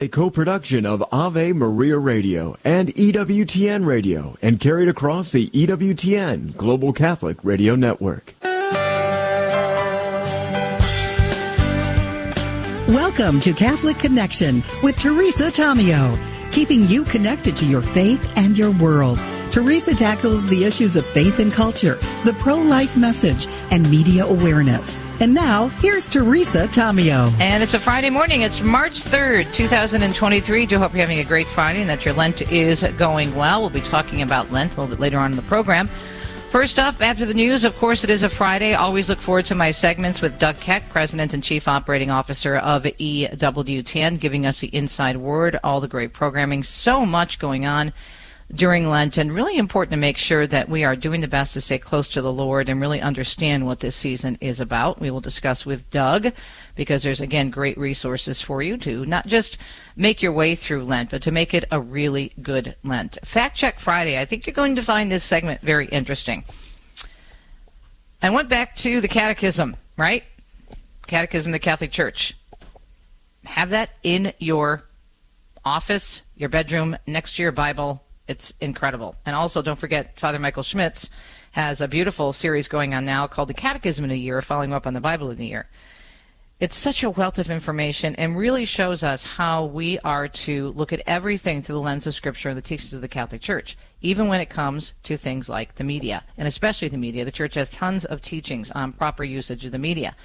A co-production of Ave Maria Radio and EWTN Radio and carried across the EWTN Global Catholic Radio Network. Welcome to Catholic Connection with Teresa Tomeo, keeping you connected to your faith and your world. Teresa tackles the issues of faith and culture, the pro life message, and media awareness. And now, here's Teresa Tomeo. And it's a Friday morning. It's March 3rd, 2023. Do hope you're having a great Friday and that your Lent is going well. We'll be talking about Lent a little bit later on in the program. First up, after the news, of course, it is a Friday. Always look forward to my segments with Doug Keck, President and Chief Operating Officer of EWTN, giving us the inside word, all the great programming, so much going on during Lent, and really important to make sure that we are doing the best to stay close to the Lord and really understand what this season is about. We will discuss with Doug because there's, again, great resources for you to not just make your way through Lent, but to make it a really good Lent. Fact Check Friday. I think you're going to find this segment very interesting. I went back to the Catechism, right? Catechism of the Catholic Church. Have that in your office, your bedroom, next to your Bible, it's incredible. And also, don't forget, Father Michael Schmitz has a beautiful series going on now called The Catechism in a Year, following up on the Bible in a Year. It's such a wealth of information and really shows us how we are to look at everything through the lens of Scripture and the teachings of the Catholic Church, even when it comes to things like the media, and especially the media. The Church has tons of teachings on proper usage of the media.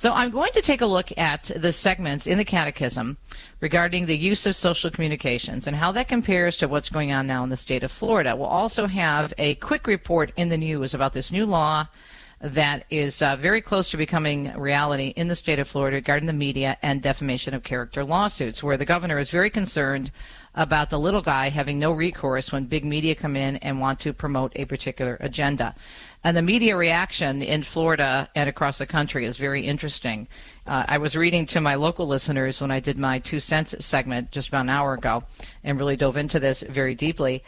So I'm going to take a look at the segments in the Catechism regarding the use of social communications and how that compares to what's going on now in the state of Florida. We'll also have a quick report in the news about this new law that is uh, very close to becoming reality in the state of Florida regarding the media and defamation of character lawsuits, where the governor is very concerned about the little guy having no recourse when big media come in and want to promote a particular agenda. And the media reaction in Florida and across the country is very interesting. Uh, I was reading to my local listeners when I did my two cents segment just about an hour ago and really dove into this very deeply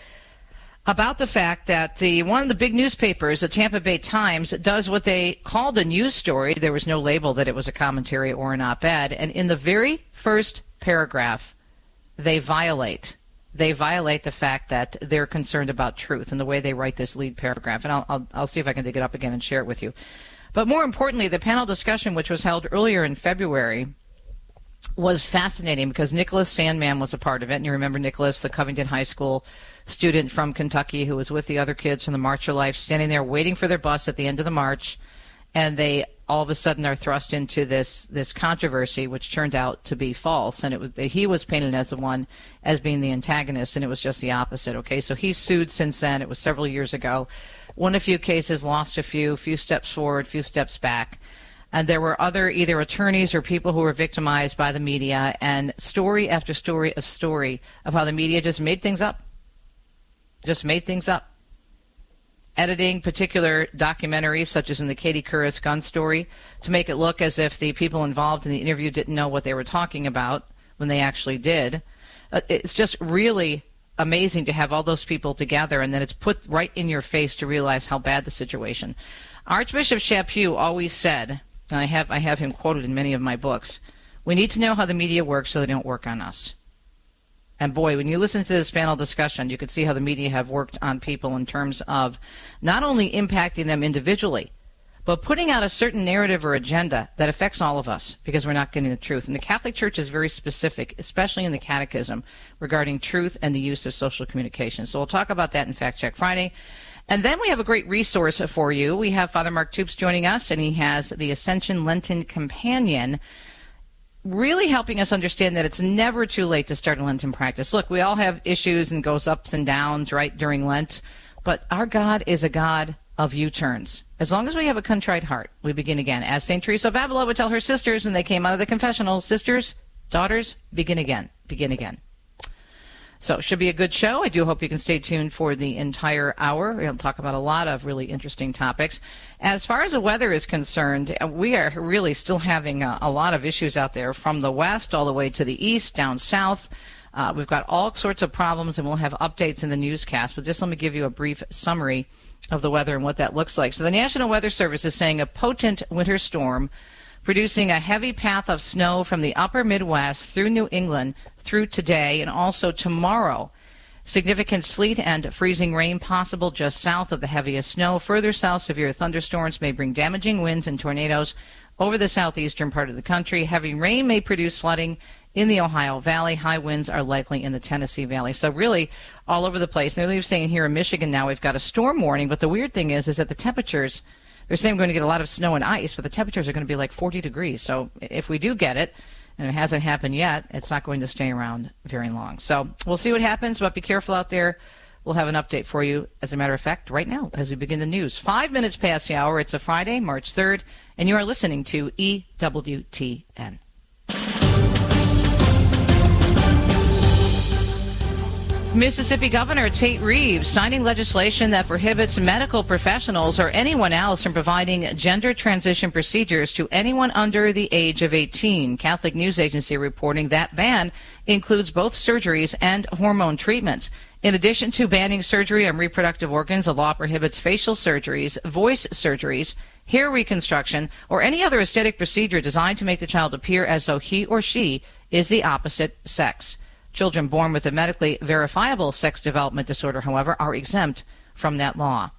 about the fact that the one of the big newspapers, the Tampa Bay Times, does what they called a news story. There was no label that it was a commentary or an op-ed, and in the very first paragraph, they violate they violate the fact that they're concerned about truth and the way they write this lead paragraph. And I'll, I'll, I'll, see if I can dig it up again and share it with you. But more importantly, the panel discussion, which was held earlier in February, was fascinating because Nicholas Sandmann was a part of it. And you remember Nicholas, the Covington High School student from Kentucky who was with the other kids from the March for Life, standing there waiting for their bus at the end of the march. And they all of a sudden are thrust into this this controversy, which turned out to be false, and it was he was painted as the one as being the antagonist, and it was just the opposite. Okay, so he's sued since then. It was several years ago. Won a few cases, lost a few, few steps forward, few steps back. And there were other either attorneys or people who were victimized by the media, and story after story of story of how the media just made things up. Just made things up editing particular documentaries, such as in the Katie Couric gun story, to make it look as if the people involved in the interview didn't know what they were talking about when they actually did. Uh, it's just really amazing to have all those people together, and then it's put right in your face to realize how bad the situation. Archbishop Chaput always said, and I have I have him quoted in many of my books, we need to know how the media works so they don't work on us. And boy, when you listen to this panel discussion, you can see how the media have worked on people in terms of not only impacting them individually, but putting out a certain narrative or agenda that affects all of us because we're not getting the truth. And the Catholic Church is very specific, especially in the Catechism, regarding truth and the use of social communication. So we'll talk about that in Fact Check Friday. And then we have a great resource for you. We have Father Mark Toups joining us, and he has the Ascension Lenten Companion really helping us understand that it's never too late to start a Lenten practice. Look, we all have issues and goes ups and downs, right, during Lent, but our God is a God of U-turns. As long as we have a contrite heart, we begin again. As St. Teresa of Avila would tell her sisters when they came out of the confessional, sisters, daughters, begin again, begin again. So it should be a good show. I do hope you can stay tuned for the entire hour. We'll talk about a lot of really interesting topics. As far as the weather is concerned, we are really still having a, a lot of issues out there from the west all the way to the east, down south. Uh, we've got all sorts of problems, and we'll have updates in the newscast. But just let me give you a brief summary of the weather and what that looks like. So the National Weather Service is saying a potent winter storm producing a heavy path of snow from the upper Midwest through New England through today and also tomorrow. Significant sleet and freezing rain possible just south of the heaviest snow. Further south, severe thunderstorms may bring damaging winds and tornadoes over the southeastern part of the country. Heavy rain may produce flooding in the Ohio Valley. High winds are likely in the Tennessee Valley. So really all over the place. And they're saying here in Michigan now we've got a storm warning, but the weird thing is is that the temperatures they're saying we're going to get a lot of snow and ice, but the temperatures are going to be like 40 degrees. So if we do get it, and it hasn't happened yet, it's not going to stay around very long. So we'll see what happens, but be careful out there. We'll have an update for you, as a matter of fact, right now as we begin the news. Five minutes past the hour. It's a Friday, March 3rd, and you are listening to EWTN. Mississippi Governor Tate Reeves signing legislation that prohibits medical professionals or anyone else from providing gender transition procedures to anyone under the age of 18. Catholic News Agency reporting that ban includes both surgeries and hormone treatments. In addition to banning surgery on reproductive organs, the law prohibits facial surgeries, voice surgeries, hair reconstruction, or any other aesthetic procedure designed to make the child appear as though he or she is the opposite sex. Children born with a medically verifiable sex development disorder, however, are exempt from that law.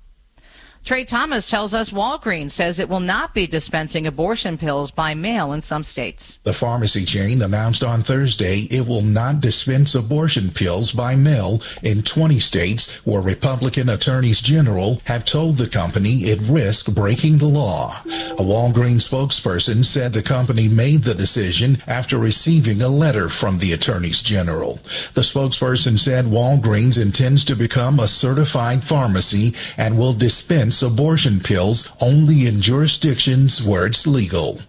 Trey Thomas tells us Walgreens says it will not be dispensing abortion pills by mail in some states. The pharmacy chain announced on Thursday it will not dispense abortion pills by mail in 20 states where Republican attorneys general have told the company it risks breaking the law. A Walgreens spokesperson said the company made the decision after receiving a letter from the attorneys general. The spokesperson said Walgreens intends to become a certified pharmacy and will dispense abortion pills only in jurisdictions where it's legal.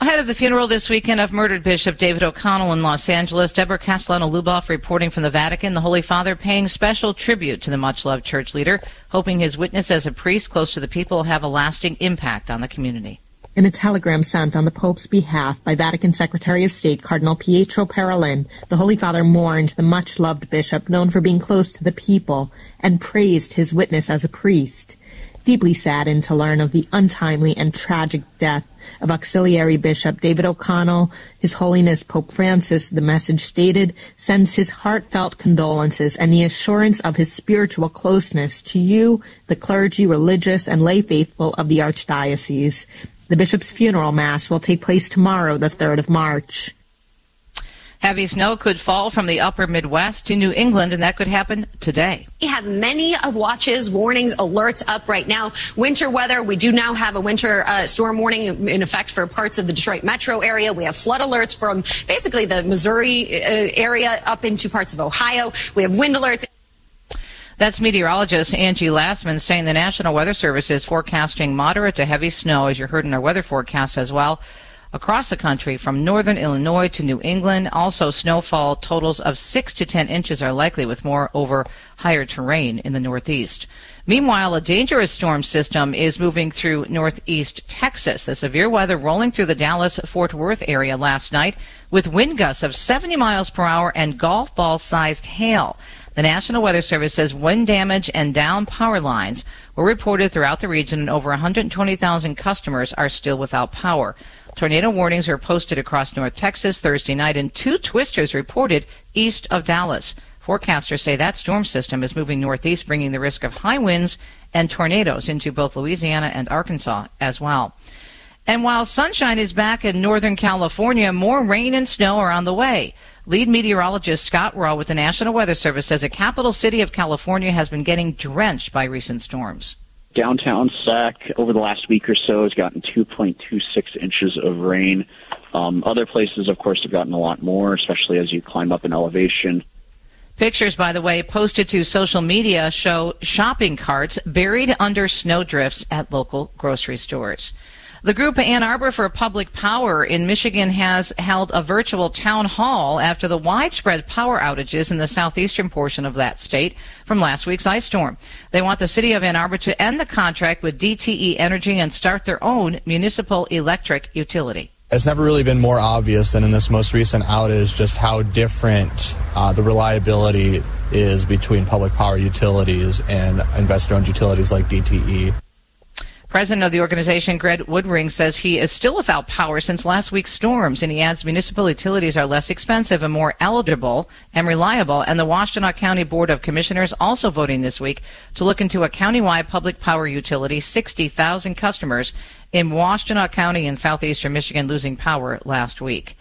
Ahead of the funeral this weekend of murdered Bishop David O'Connell in Los Angeles, Deborah Castellano Lubov reporting from the Vatican, the Holy Father paying special tribute to the much loved church leader, hoping his witness as a priest close to the people will have a lasting impact on the community. In a telegram sent on the Pope's behalf by Vatican Secretary of State Cardinal Pietro Parolin, the Holy Father mourned the much loved bishop known for being close to the people and praised his witness as a priest. Deeply saddened to learn of the untimely and tragic death of Auxiliary Bishop David O'Connell, His Holiness Pope Francis, the message stated, sends his heartfelt condolences and the assurance of his spiritual closeness to you, the clergy, religious, and lay faithful of the Archdiocese. The bishop's funeral mass will take place tomorrow, the 3rd of March. Heavy snow could fall from the upper Midwest to New England, and that could happen today. We have many of watches, warnings, alerts up right now. Winter weather, we do now have a winter uh, storm warning in effect for parts of the Detroit metro area. We have flood alerts from basically the Missouri uh, area up into parts of Ohio. We have wind alerts. That's meteorologist Angie Lastman saying the National Weather Service is forecasting moderate to heavy snow, as you heard in our weather forecast as well, across the country from northern Illinois to New England. Also, snowfall totals of 6 to 10 inches are likely, with more over higher terrain in the northeast. Meanwhile, a dangerous storm system is moving through northeast Texas. The severe weather rolling through the Dallas Fort Worth area last night with wind gusts of 70 miles per hour and golf ball sized hail. The National Weather Service says wind damage and down power lines were reported throughout the region, and over 120,000 customers are still without power. Tornado warnings are posted across North Texas Thursday night, and two twisters reported east of Dallas. Forecasters say that storm system is moving northeast, bringing the risk of high winds and tornadoes into both Louisiana and Arkansas as well. And while sunshine is back in Northern California, more rain and snow are on the way. Lead meteorologist Scott Raw with the National Weather Service says the capital city of California has been getting drenched by recent storms. Downtown Sac over the last week or so has gotten 2.26 inches of rain. Um, other places, of course, have gotten a lot more, especially as you climb up in elevation. Pictures, by the way, posted to social media show shopping carts buried under snowdrifts at local grocery stores. The group Ann Arbor for Public Power in Michigan has held a virtual town hall after the widespread power outages in the southeastern portion of that state from last week's ice storm. They want the city of Ann Arbor to end the contract with DTE Energy and start their own municipal electric utility. It's never really been more obvious than in this most recent outage just how different uh, the reliability is between public power utilities and investor owned utilities like DTE. President of the organization, Greg Woodring, says he is still without power since last week's storms, and he adds municipal utilities are less expensive and more eligible and reliable. And the Washtenaw County Board of Commissioners also voting this week to look into a countywide public power utility, 60,000 customers in Washtenaw County in southeastern Michigan losing power last week.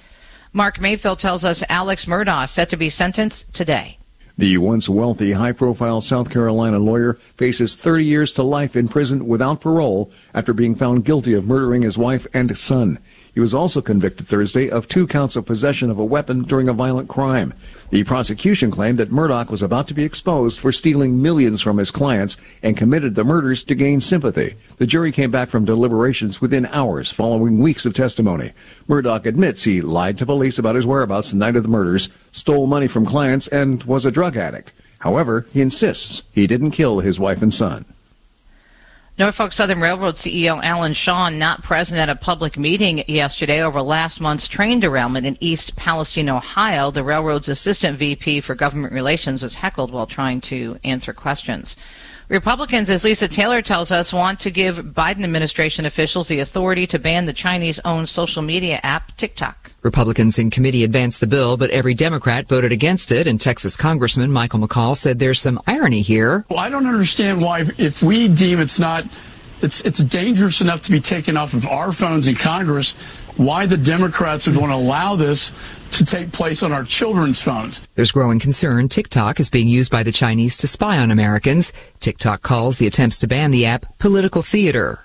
Mark Mayfield tells us Alex Murdaugh set to be sentenced today. The once wealthy, high profile South Carolina lawyer faces 30 years to life in prison without parole after being found guilty of murdering his wife and son. He was also convicted Thursday of two counts of possession of a weapon during a violent crime. The prosecution claimed that Murdaugh was about to be exposed for stealing millions from his clients and committed the murders to gain sympathy. The jury came back from deliberations within hours following weeks of testimony. Murdaugh admits he lied to police about his whereabouts the night of the murders, stole money from clients, and was a drug addict. However, he insists he didn't kill his wife and son. Norfolk Southern Railroad CEO Alan Shaw not present at a public meeting yesterday over last month's train derailment in East Palestine, Ohio. The railroad's assistant VP for government relations was heckled while trying to answer questions. Republicans, as Lisa Taylor tells us, want to give Biden administration officials the authority to ban the Chinese owned social media app TikTok. Republicans in committee advanced the bill, but every Democrat voted against it, and Texas Congressman Michael McCaul said there's some irony here. Well, I don't understand why, if we deem it's not, it's, it's dangerous enough to be taken off of our phones in Congress, why the Democrats would want to allow this to take place on our children's phones. There's growing concern TikTok is being used by the Chinese to spy on Americans. TikTok calls the attempts to ban the app political theater.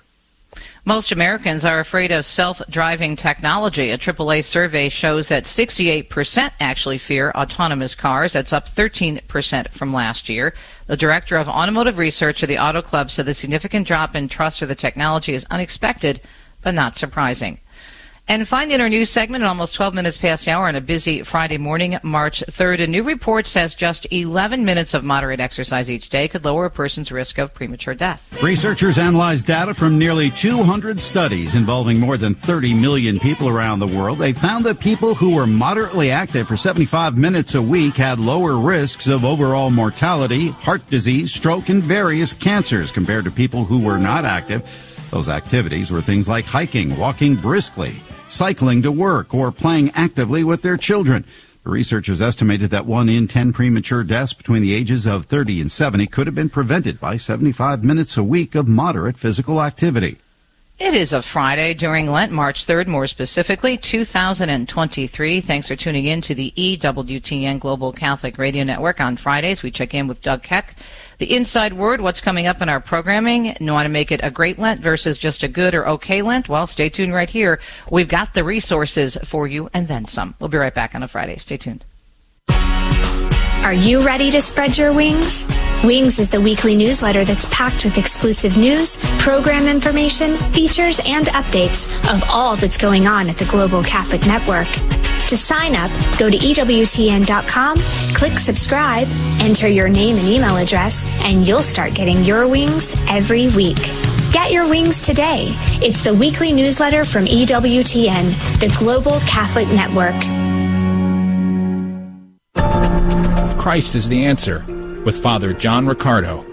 Most Americans are afraid of self-driving technology. A AAA survey shows that 68% actually fear autonomous cars. That's up 13% from last year. The director of automotive research at the Auto Club said the significant drop in trust for the technology is unexpected, but not surprising. And finally, in our news segment, at almost 12 minutes past the hour on a busy Friday morning, March 3rd, a new report says just 11 minutes of moderate exercise each day could lower a person's risk of premature death. Researchers analyzed data from nearly 200 studies involving more than 30 million people around the world. They found that people who were moderately active for 75 minutes a week had lower risks of overall mortality, heart disease, stroke, and various cancers compared to people who were not active. Those activities were things like hiking, walking briskly, cycling to work, or playing actively with their children. The researchers estimated that one in 10 premature deaths between the ages of 30 and 70 could have been prevented by 75 minutes a week of moderate physical activity. It is a Friday during Lent, March 3rd, more specifically, 2023. Thanks for tuning in to the EWTN Global Catholic Radio Network on Fridays. We check in with Doug Keck. The inside word, what's coming up in our programming. You want to make it a great Lent versus just a good or okay Lent? Well, stay tuned right here. We've got the resources for you and then some. We'll be right back on a Friday. Stay tuned. Are you ready to spread your wings? Wings is the weekly newsletter that's packed with exclusive news, program information, features, and updates of all that's going on at the Global Catholic Network. To sign up, go to EWTN.com, click subscribe, enter your name and email address, and you'll start getting your wings every week. Get your wings today. It's the weekly newsletter from EWTN, the Global Catholic Network. Christ is the answer with Father John Riccardo.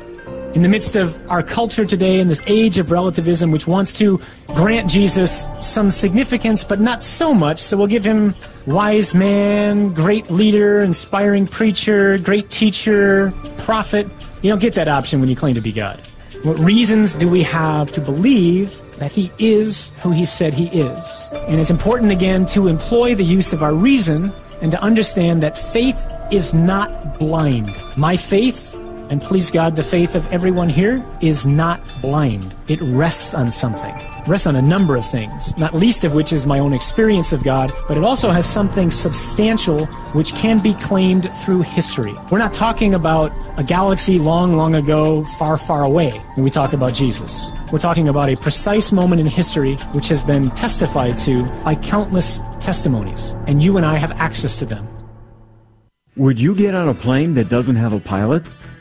In the midst of our culture today, in this age of relativism, which wants to grant Jesus some significance, but not so much, so we'll give him wise man, great leader, inspiring preacher, great teacher, prophet. You don't get that option when you claim to be God. What reasons do we have to believe that he is who he said he is? And it's important again to employ the use of our reason and to understand that faith is not blind. My faith, and please God, the faith of everyone here, is not blind. It rests on something. Rests on a number of things, not least of which is my own experience of God, but it also has something substantial which can be claimed through history. We're not talking about a galaxy long, long ago, far, far away when we talk about Jesus. We're talking about a precise moment in history which has been testified to by countless testimonies, and you and I have access to them. Would you get on a plane that doesn't have a pilot?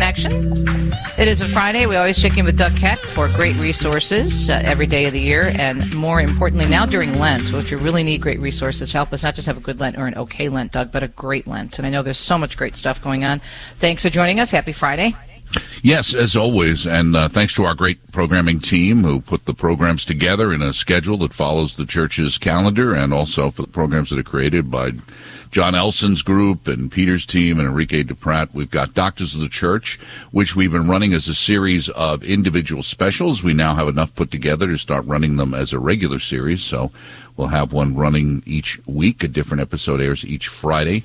Connection. It is a Friday. We always check in with Doug Keck for great resources uh, every day of the year, and more importantly, now during Lent, which you really need great resources to help us not just have a good Lent or an okay Lent, Doug, but a great Lent. And I know there's so much great stuff going on. Thanks for joining us. Happy Friday. Yes, as always, and uh, thanks to our great programming team who put the programs together in a schedule that follows the church's calendar, and also for the programs that are created by John Elson's group and Peter's team and Enrique Duprat. We've got Doctors of the Church, which we've been running as a series of individual specials. We now have enough put together to start running them as a regular series. So we'll have one running each week. A different episode airs each Friday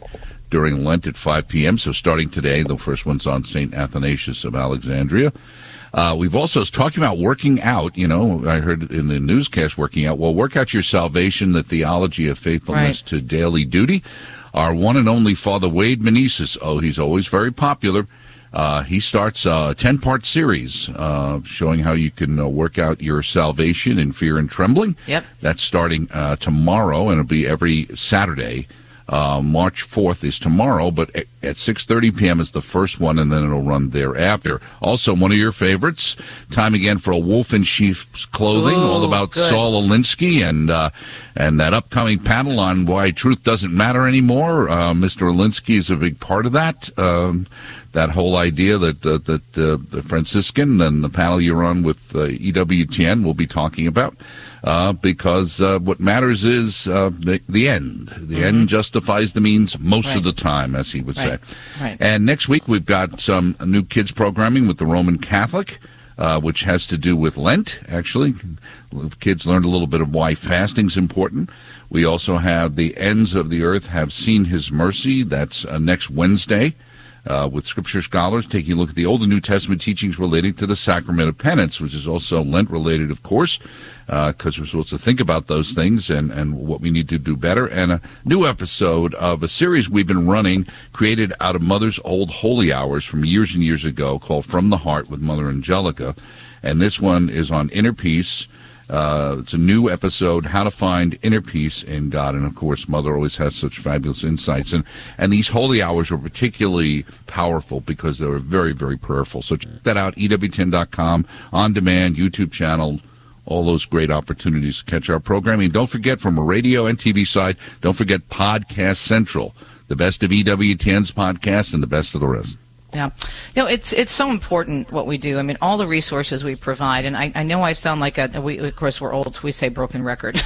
during Lent at 5 p.m. So starting today, the first one's on St. Athanasius of Alexandria. Uh, we've also talking about working out. You know, I heard in the newscast working out. Well, work out your salvation, the theology of faithfulness Right. to daily duty. Our one and only Father Wade Menezes. Oh, he's always very popular. Uh, he starts a 10 part series uh, showing how you can uh, work out your salvation in fear and trembling. Yep. That's starting uh, tomorrow, and it'll be every Saturday. Uh, March 4th is tomorrow, but at at 6.30 p.m. is the first one, and then it'll run thereafter. Also, one of your favorites, time again for a wolf in sheep's clothing, Ooh, all about good. Saul Alinsky and uh, and that upcoming panel on why truth doesn't matter anymore. Uh, Mr. Alinsky is a big part of that. Um, that whole idea that uh, that uh, the Franciscan and the panel you're on with uh, EWTN will be talking about. Uh, because uh, what matters is uh, the, the end. The end justifies the means most Mm-hmm. Right. of the time, as he would say. Right. Right. And next week we've got some new kids programming with the Roman Catholic, uh, which has to do with Lent. Actually, kids learned a little bit of why fasting's important. We also have the ends of the earth have seen His mercy. That's uh, next Wednesday. Uh, with scripture scholars taking a look at the Old and New Testament teachings relating to the sacrament of penance, which is also Lent related, of course, because we're supposed to think about those things and, and what we need to do better. And a new episode of a series we've been running, created out of Mother's old holy hours from years and years ago, called From the Heart with Mother Angelica. And this one is on inner peace. Uh, it's a new episode, How to Find Inner Peace in God. And of course, Mother always has such fabulous insights. And, and these holy hours were particularly powerful because they were very, very prayerful. So check that out, E EWTN.com, on demand, YouTube channel, all those great opportunities to catch our programming. Don't forget, from a radio and TV side, don't forget Podcast Central, the best of E EWTN's podcast and the best of the rest. Yeah, you know it's it's so important what we do. I mean, all the resources we provide, and I, I know I sound like a. We, of course, we're old, so we say broken record.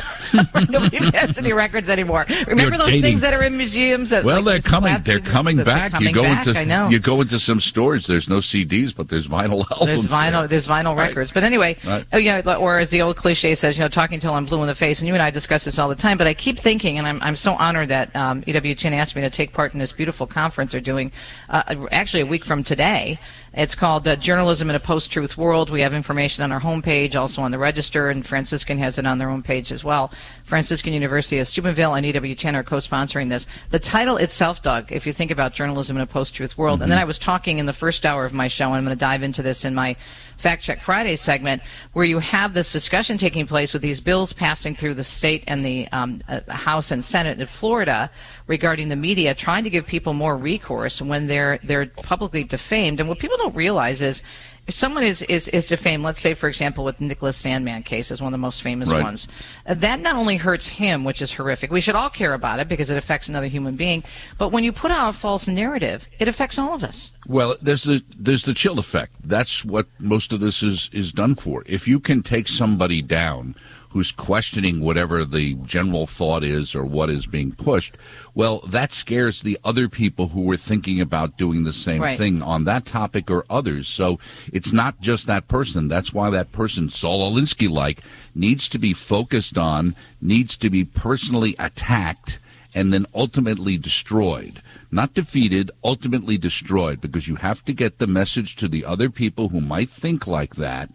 Nobody has any records anymore. Remember You're those dating. things that are in museums? That, Well, like, they're coming. They're coming they're back. coming you go back, into I know. you go into some stores. There's no CDs, but there's vinyl albums. There's vinyl. there. There's vinyl Right. records. But anyway, Right. oh, you know, or as the old cliche says, you know, talking till I'm blue in the face. And you and I discuss this all the time. But I keep thinking, and I'm I'm so honored that um, EWTN asked me to take part in this beautiful conference they're doing. Uh, actually, a week from today. It's called uh, Journalism in a Post-Truth World. We have information on our homepage, also on the register, and Franciscan has it on their own page as well. Franciscan University of Steubenville and EWTN are co-sponsoring this. The title itself, Doug, if you think about journalism in a post-truth world, and then I was talking in the first hour of my show, and I'm going to dive into this in my Fact Check Friday segment, where you have this discussion taking place with these bills passing through the state and the um, uh, House and Senate in Florida regarding the media, trying to give people more recourse when they're they're publicly defamed. And what people don't realize is. If someone is, is, is defamed, let's say, for example, with the Nicholas Sandmann case is one of the most famous Right. ones, uh, that not only hurts him, which is horrific. We should all care about it because it affects another human being. But when you put out a false narrative, it affects all of us. Well, there's the there's the chill effect. That's what most of this is is done for. If you can take somebody down who's questioning whatever the general thought is or what is being pushed, well, that scares the other people who were thinking about doing the same Right. thing on that topic or others. So it's not just that person. That's why that person, Saul Alinsky like, needs to be focused on, needs to be personally attacked, and then ultimately destroyed. Not defeated, ultimately destroyed, because you have to get the message to the other people who might think like that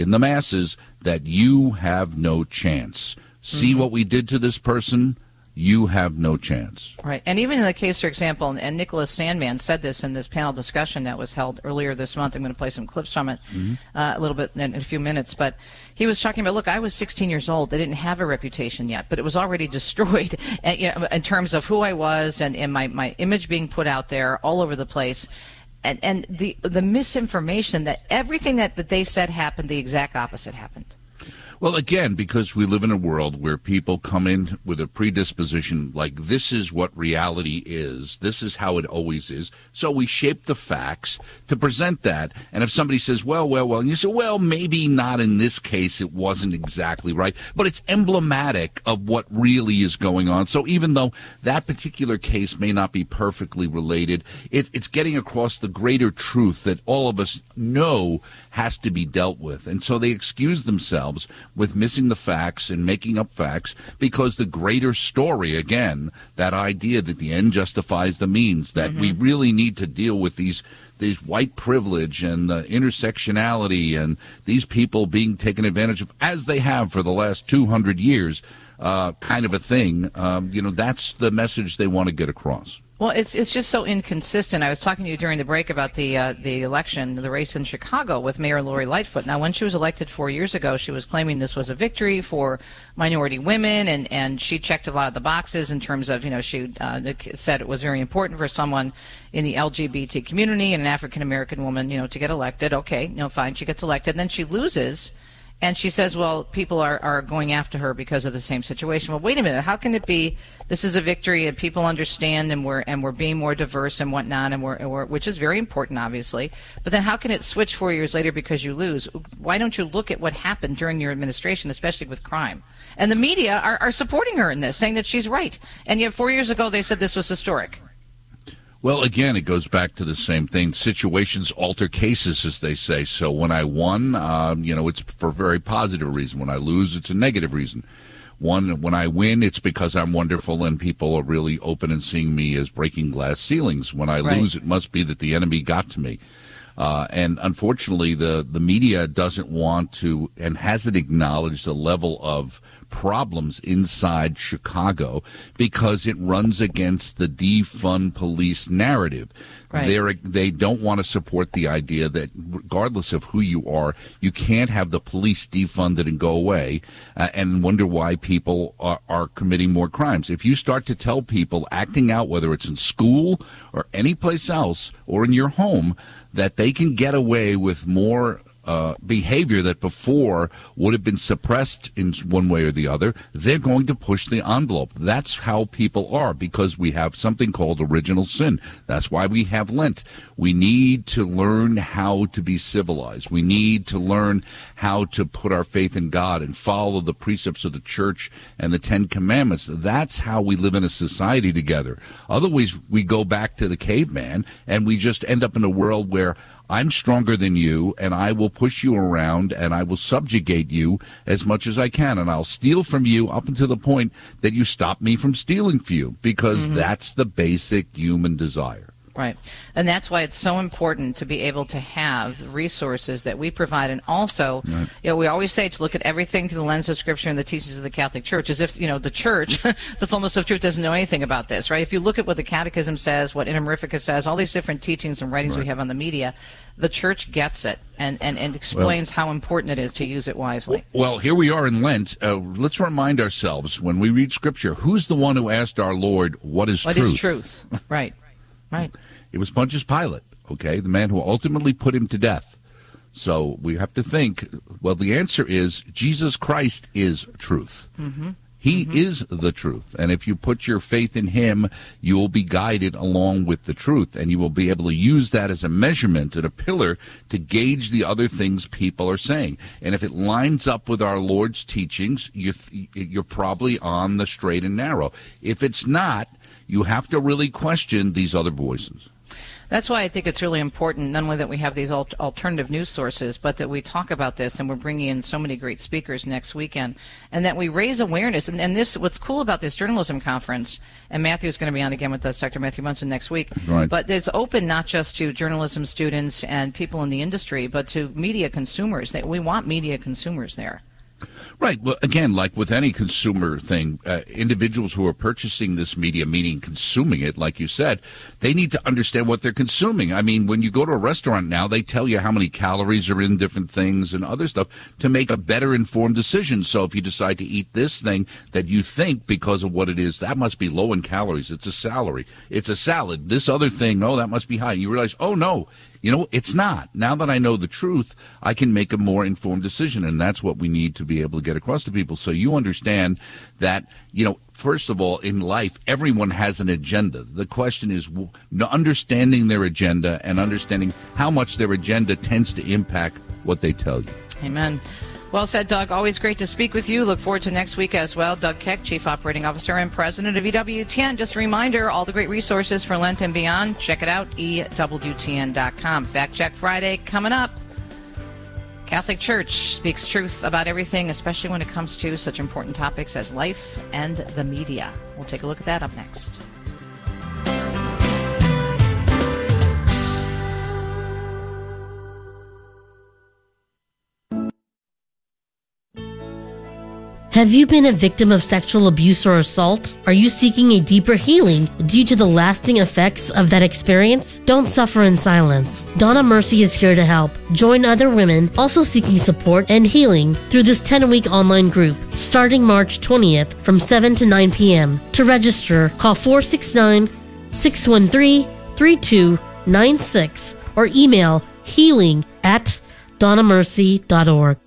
in the masses that you have no chance. See what we did to this person? you have no chance. Right. And even in the case, for example, and Nicholas Sandmann said this in this panel discussion that was held earlier this month. I'm going to play some clips from it Mm-hmm. uh, a little bit in a few minutes. But he was talking about, look, I was 16 years old. I didn't have a reputation yet, but it was already destroyed uh, you know, in terms of who I was and, and my, my image being put out there all over the place. And, and the, the misinformation that everything that, that they said happened, the exact opposite happened. Well, again, because we live in a world where people come in with a predisposition like this is what reality is, this is how it always is. So we shape the facts to present that. And if somebody says, well, well, well, and you say, well, maybe not in this case, it wasn't exactly right, but it's emblematic of what really is going on. So even though that particular case may not be perfectly related, it, it's getting across the greater truth that all of us know has to be dealt with. And so they excuse themselves with missing the facts and making up facts because the greater story, again, that idea that the end justifies the means, that we really need to deal with these these white privilege and uh, intersectionality and these people being taken advantage of as they have for the last 200 years, uh, kind of a thing. Um, you know, that's the message they want to get across. Well, it's it's just so inconsistent. I was talking to you during the break about the uh, the election, the race in Chicago with Mayor Lori Lightfoot. Now, when she was elected four years ago, she was claiming this was a victory for minority women, and, and she checked a lot of the boxes in terms of you know she uh, said it was very important for someone in the LGBT community and an African American woman you know to get elected. Okay, no, fine, she gets elected, then she loses. And she says, well, people are, are going after her because of the same situation. Well, wait a minute. How can it be this is a victory and people understand and we're, and we're being more diverse and whatnot, and we're, and we're, which is very important, obviously. But then how can it switch four years later because you lose? Why don't you look at what happened during your administration, especially with crime? And the media are, are supporting her in this, saying that she's right. And yet four years ago they said this was historic. Well, again, it goes back to the same thing. Situations alter cases, as they say. So when I won, um, you know, it's for a very positive reason. When I lose, it's a negative reason. One, when I win, it's because I'm wonderful and people are really open and seeing me as breaking glass ceilings. When I Right. lose, it must be that the enemy got to me. Uh, and unfortunately, the, the media doesn't want to and hasn't acknowledged the level of problems inside Chicago because it runs against the defund police narrative. Right. They're, they don't want to support the idea that regardless of who you are, you can't have the police defunded and go away uh, and wonder why people are, are committing more crimes. If you start to tell people acting out, whether it's in school or any place else or in your home, that they can get away with more uh, behavior that before would have been suppressed in one way or the other, they're going to push the envelope. That's how people are because we have something called original sin. That's why we have Lent. We need to learn how to be civilized. We need to learn how to put our faith in God and follow the precepts of the church and the Ten Commandments. That's how we live in a society together. Otherwise, we go back to the caveman and we just end up in a world where I'm stronger than you, and I will push you around, and I will subjugate you as much as I can, and I'll steal from you up until the point that you stop me from stealing from you, because Mhm. that's the basic human desire. Right. And that's why it's so important to be able to have resources that we provide. And also, Right. you know, we always say to look at everything through the lens of Scripture and the teachings of the Catholic Church, as if, you know, the Church, the fullness of truth, doesn't know anything about this, right? If you look at what the Catechism says, what Inter Mirifica says, all these different teachings and writings we have on the media, the Church gets it and, and, and explains how important it is to use it wisely. Well, here we are in Lent. Uh, let's remind ourselves when we read Scripture, who's the one who asked our Lord, "What is What truth?" is truth? Right. Right. It was Pontius Pilate, okay, the man who ultimately put him to death. So we have to think. Well, the answer is Jesus Christ is truth. Mm-hmm. He is the truth. And if you put your faith in Him, you will be guided along with the truth. And you will be able to use that as a measurement and a pillar to gauge the other things people are saying. And if it lines up with our Lord's teachings, you th- you're probably on the straight and narrow. If it's not, you have to really question these other voices. That's why I think it's really important, not only that we have these al- alternative news sources, but that we talk about this, and we're bringing in so many great speakers next weekend, and that we raise awareness. And, and this, what's cool about this journalism conference, and Matthew's going to be on again with us, Dr. Matthew Munson, next week. Right. But it's open not just to journalism students and people in the industry, but to media consumers. That we want media consumers there. Right. Well, again, like with any consumer thing, uh, individuals who are purchasing this media, meaning consuming it, like you said, they need to understand what they're consuming. I mean, when you go to a restaurant now, they tell you how many calories are in different things and other stuff to make a better informed decision. So if you decide to eat this thing that you think because of what it is, that must be low in calories. It's a salary. It's a salad. This other thing, oh, that must be high. You realize, oh no, you know, it's not. Now that I know the truth, I can make a more informed decision. And that's what we need to be able to get across to people. So you understand that, you know, first of all, in life, everyone has an agenda. The question is understanding their agenda and understanding how much their agenda tends to impact what they tell you. Amen. Well said, Doug. Always great to speak with you. Look forward to next week as well. Doug Keck, Chief Operating Officer and President of EWTN. Just a reminder, all the great resources for Lent and beyond, check it out, EWTN.com. Fact Check Friday coming up. Catholic Church speaks truth about everything, especially when it comes to such important topics as life and the media. We'll take a look at that up next. Have you been a victim of sexual abuse or assault? Are you seeking a deeper healing due to the lasting effects of that experience? Don't suffer in silence. Donna Mercy is here to help. Join other women also seeking support and healing through this 10 week online group starting March 20th from 7 to 9 p.m. To register, call 469 613 3296 or email healing at donnamercy.org.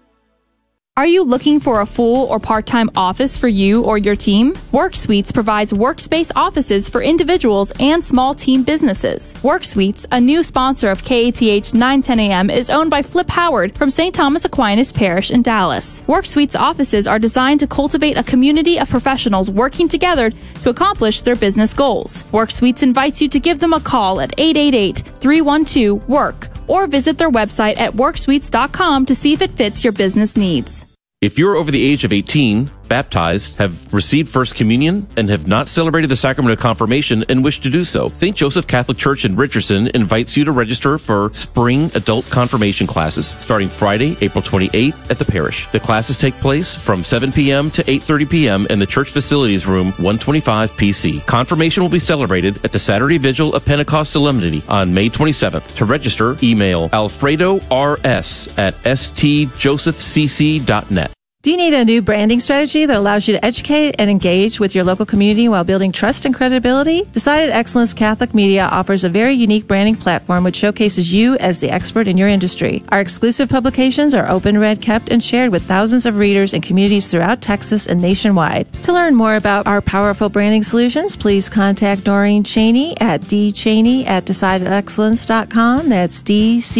Are you looking for a full or part-time office for you or your team? WorkSuites provides workspace offices for individuals and small team businesses. WorkSuites, a new sponsor of KATH 910 AM, is owned by Flip Howard from St. Thomas Aquinas Parish in Dallas. WorkSuites offices are designed to cultivate a community of professionals working together to accomplish their business goals. WorkSuites invites you to give them a call at 888-312-WORK or visit their website at worksuites.com to see if it fits your business needs. If you're over the age of 18, baptized, have received First Communion, and have not celebrated the sacrament of confirmation and wish to do so, St. Joseph Catholic Church in Richardson invites you to register for spring adult confirmation classes starting Friday, April 28th at the parish. The classes take place from 7 p.m. to 8.30 p.m. in the church facilities room 125 PC. Confirmation will be celebrated at the Saturday Vigil of Pentecost Solemnity on May 27th. To register, email alfredo rs at stjosephcc.net. Do you need a new branding strategy that allows you to educate and engage with your local community while building trust and credibility? Decided Excellence Catholic Media offers a very unique branding platform which showcases you as the expert in your industry. Our exclusive publications are open, read, kept, and shared with thousands of readers and communities throughout Texas and nationwide. To learn more about our powerful branding solutions, please contact Doreen Chanay at dchanay at decidedexcellence.com. That's D-C-H-A-N-A-Y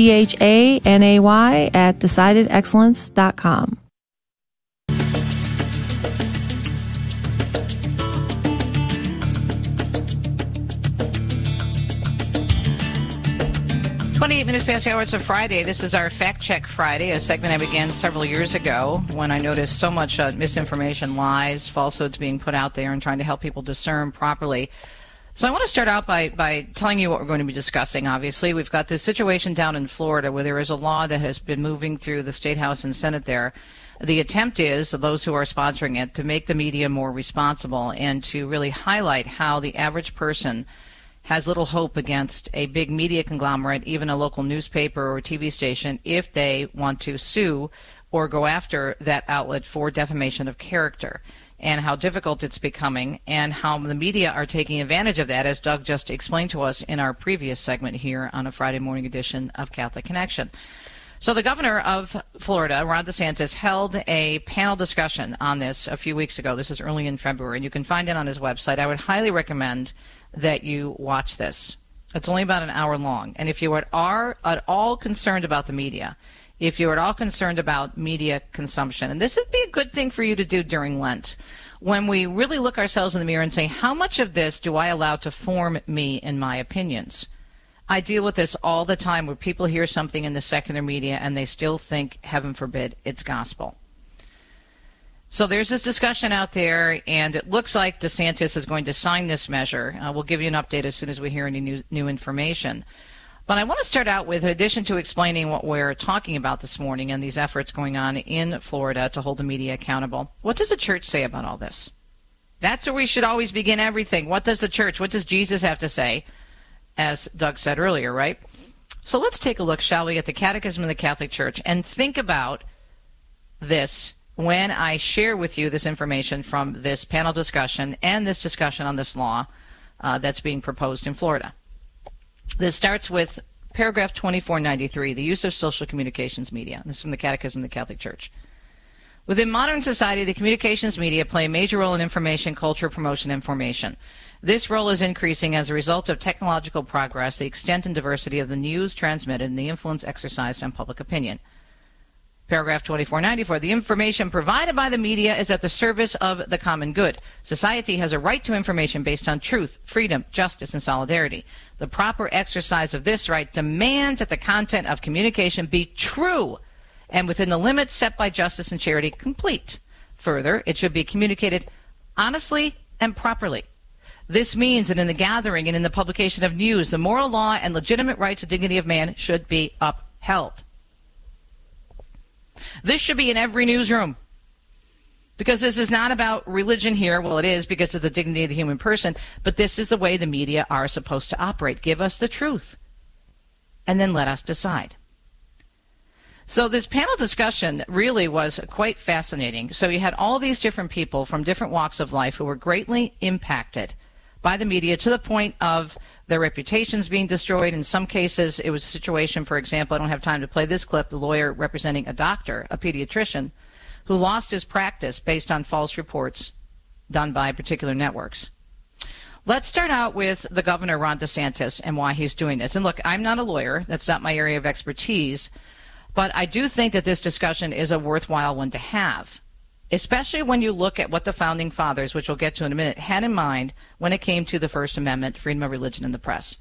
at decidedexcellence.com. Twenty-eight minutes past the hour. It's a Friday. This is our Fact Check Friday, a segment I began several years ago when I noticed so much uh, misinformation, lies, falsehoods being put out there, and trying to help people discern properly. So I want to start out by, by telling you what we're going to be discussing. Obviously, we've got this situation down in Florida where there is a law that has been moving through the state house and senate there. The attempt is those who are sponsoring it to make the media more responsible and to really highlight how the average person has little hope against a big media conglomerate, even a local newspaper or TV station, if they want to sue or go after that outlet for defamation of character and how difficult it's becoming and how the media are taking advantage of that, as Doug just explained to us in our previous segment here on a Friday morning edition of Catholic Connection. So the governor of Florida, Ron DeSantis, held a panel discussion on this a few weeks ago. This is early in February, and you can find it on his website. I would highly recommend that you watch this. It's only about an hour long. And if you are at all concerned about the media, if you're at all concerned about media consumption, and this would be a good thing for you to do during Lent, when we really look ourselves in the mirror and say, how much of this do I allow to form me in my opinions? I deal with this all the time where people hear something in the secular media and they still think, heaven forbid, it's gospel. So there's this discussion out there, and it looks like DeSantis is going to sign this measure. Uh, we'll give you an update as soon as we hear any new, new information. But I want to start out with, in addition to explaining what we're talking about this morning and these efforts going on in Florida to hold the media accountable, what does the church say about all this? That's where we should always begin everything. What does the church, what does Jesus have to say? As Doug said earlier, right? So let's take a look, shall we, at the Catechism of the Catholic Church and think about this when I share with you this information from this panel discussion and this discussion on this law uh, that's being proposed in Florida. This starts with paragraph 2493, the use of social communications media. This is from the Catechism of the Catholic Church. Within modern society, the communications media play a major role in information, culture, promotion, and formation. This role is increasing as a result of technological progress, the extent and diversity of the news transmitted, and the influence exercised on public opinion. Paragraph 2494. The information provided by the media is at the service of the common good. Society has a right to information based on truth, freedom, justice, and solidarity. The proper exercise of this right demands that the content of communication be true and within the limits set by justice and charity complete. Further, it should be communicated honestly and properly. This means that in the gathering and in the publication of news, the moral law and legitimate rights and dignity of man should be upheld. This should be in every newsroom. Because this is not about religion here. Well, it is because of the dignity of the human person, but this is the way the media are supposed to operate. Give us the truth. And then let us decide. So this panel discussion really was quite fascinating. So you had all these different people from different walks of life who were greatly impacted by the media to the point of their reputations being destroyed. In some cases, it was a situation, for example, I don't have time to play this clip, the lawyer representing a doctor, a pediatrician, who lost his practice based on false reports done by particular networks. Let's start out with the governor, Ron DeSantis, and why he's doing this. And look, I'm not a lawyer. That's not my area of expertise. But I do think that this discussion is a worthwhile one to have, especially when you look at what the founding fathers, which we'll get to in a minute, had in mind when it came to the First Amendment, freedom of religion and the press.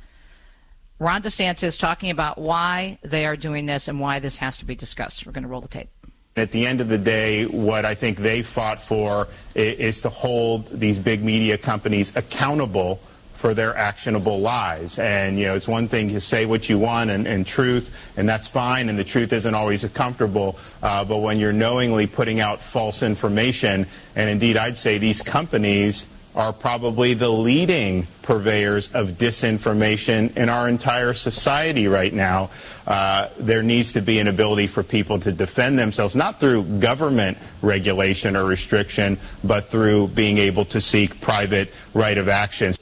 Ron DeSantis talking about why they are doing this and why this has to be discussed. We're going to roll the tape. At the end of the day, what I think they fought for is to hold these big media companies accountable for their actionable lies. And, you know, it's one thing to say what you want and, and truth, and that's fine, and the truth isn't always comfortable. Uh, but when you're knowingly putting out false information, and indeed I'd say these companies are probably the leading purveyors of disinformation in our entire society right now. Uh, there needs to be an ability for people to defend themselves, not through government regulation or restriction, but through being able to seek private right of action.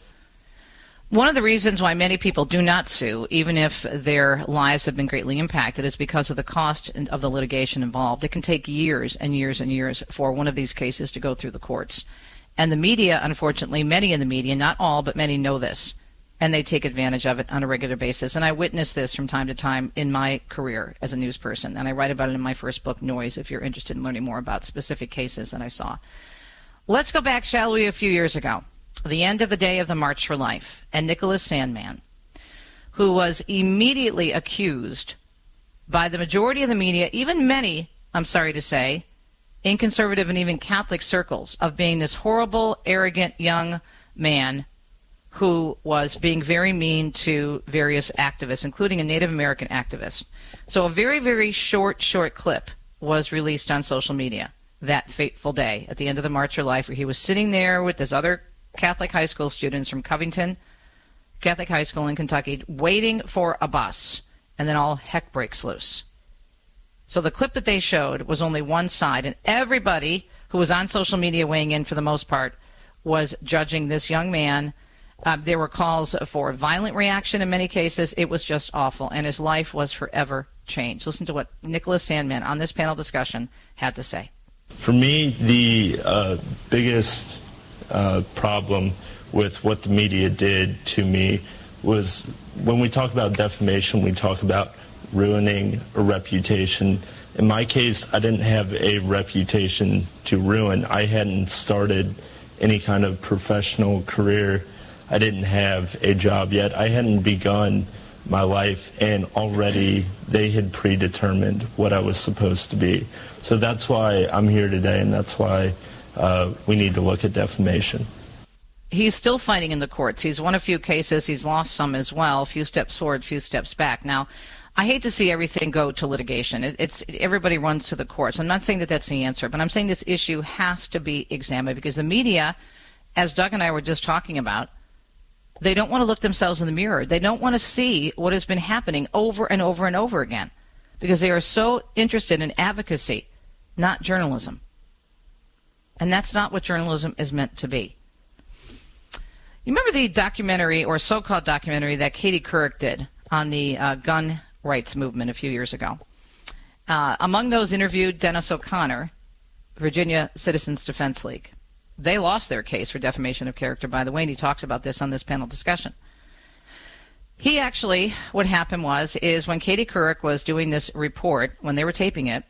One of the reasons why many people do not sue, even if their lives have been greatly impacted, is because of the cost of the litigation involved. It can take years and years and years for one of these cases to go through the courts. And the media, unfortunately, many in the media, not all, but many know this. And they take advantage of it on a regular basis. And I witness this from time to time in my career as a news person. And I write about it in my first book, Noise, if you're interested in learning more about specific cases that I saw. Let's go back, shall we, a few years ago the end of the day of the March for Life, and Nicholas Sandmann, who was immediately accused by the majority of the media, even many, I'm sorry to say, in conservative and even Catholic circles, of being this horrible, arrogant young man who was being very mean to various activists, including a Native American activist. So a very, very short, short clip was released on social media that fateful day at the end of the March for Life, where he was sitting there with this other Catholic high school students from Covington Catholic High School in Kentucky waiting for a bus, and then all heck breaks loose. So the clip that they showed was only one side, and everybody who was on social media weighing in for the most part was judging this young man. Uh, there were calls for violent reaction in many cases. It was just awful, and his life was forever changed. Listen to what Nicholas Sandmann on this panel discussion had to say. For me, the uh, biggest uh, problem with what the media did to me was when we talk about defamation, we talk about ruining a reputation. In my case, I didn't have a reputation to ruin. I hadn't started any kind of professional career. I didn't have a job yet. I hadn't begun my life, and already they had predetermined what I was supposed to be. So that's why I'm here today, and that's why uh, we need to look at defamation. he's still fighting in the courts. He's won a few cases. He's lost some as well. A few steps forward, few steps back. Now, I hate to see everything go to litigation. It, it's everybody runs to the courts. I'm not saying that that's the answer, but I'm saying this issue has to be examined because the media, as Doug and I were just talking about, they don't want to look themselves in the mirror. They don't want to see what has been happening over and over and over again because they are so interested in advocacy, not journalism. And that's not what journalism is meant to be. You remember the documentary or so called documentary that Katie Couric did on the uh, gun rights movement a few years ago? Uh, among those interviewed, Dennis O'Connor, Virginia Citizens Defense League. They lost their case for defamation of character, by the way, and he talks about this on this panel discussion. He actually, what happened was, is when Katie Couric was doing this report, when they were taping it,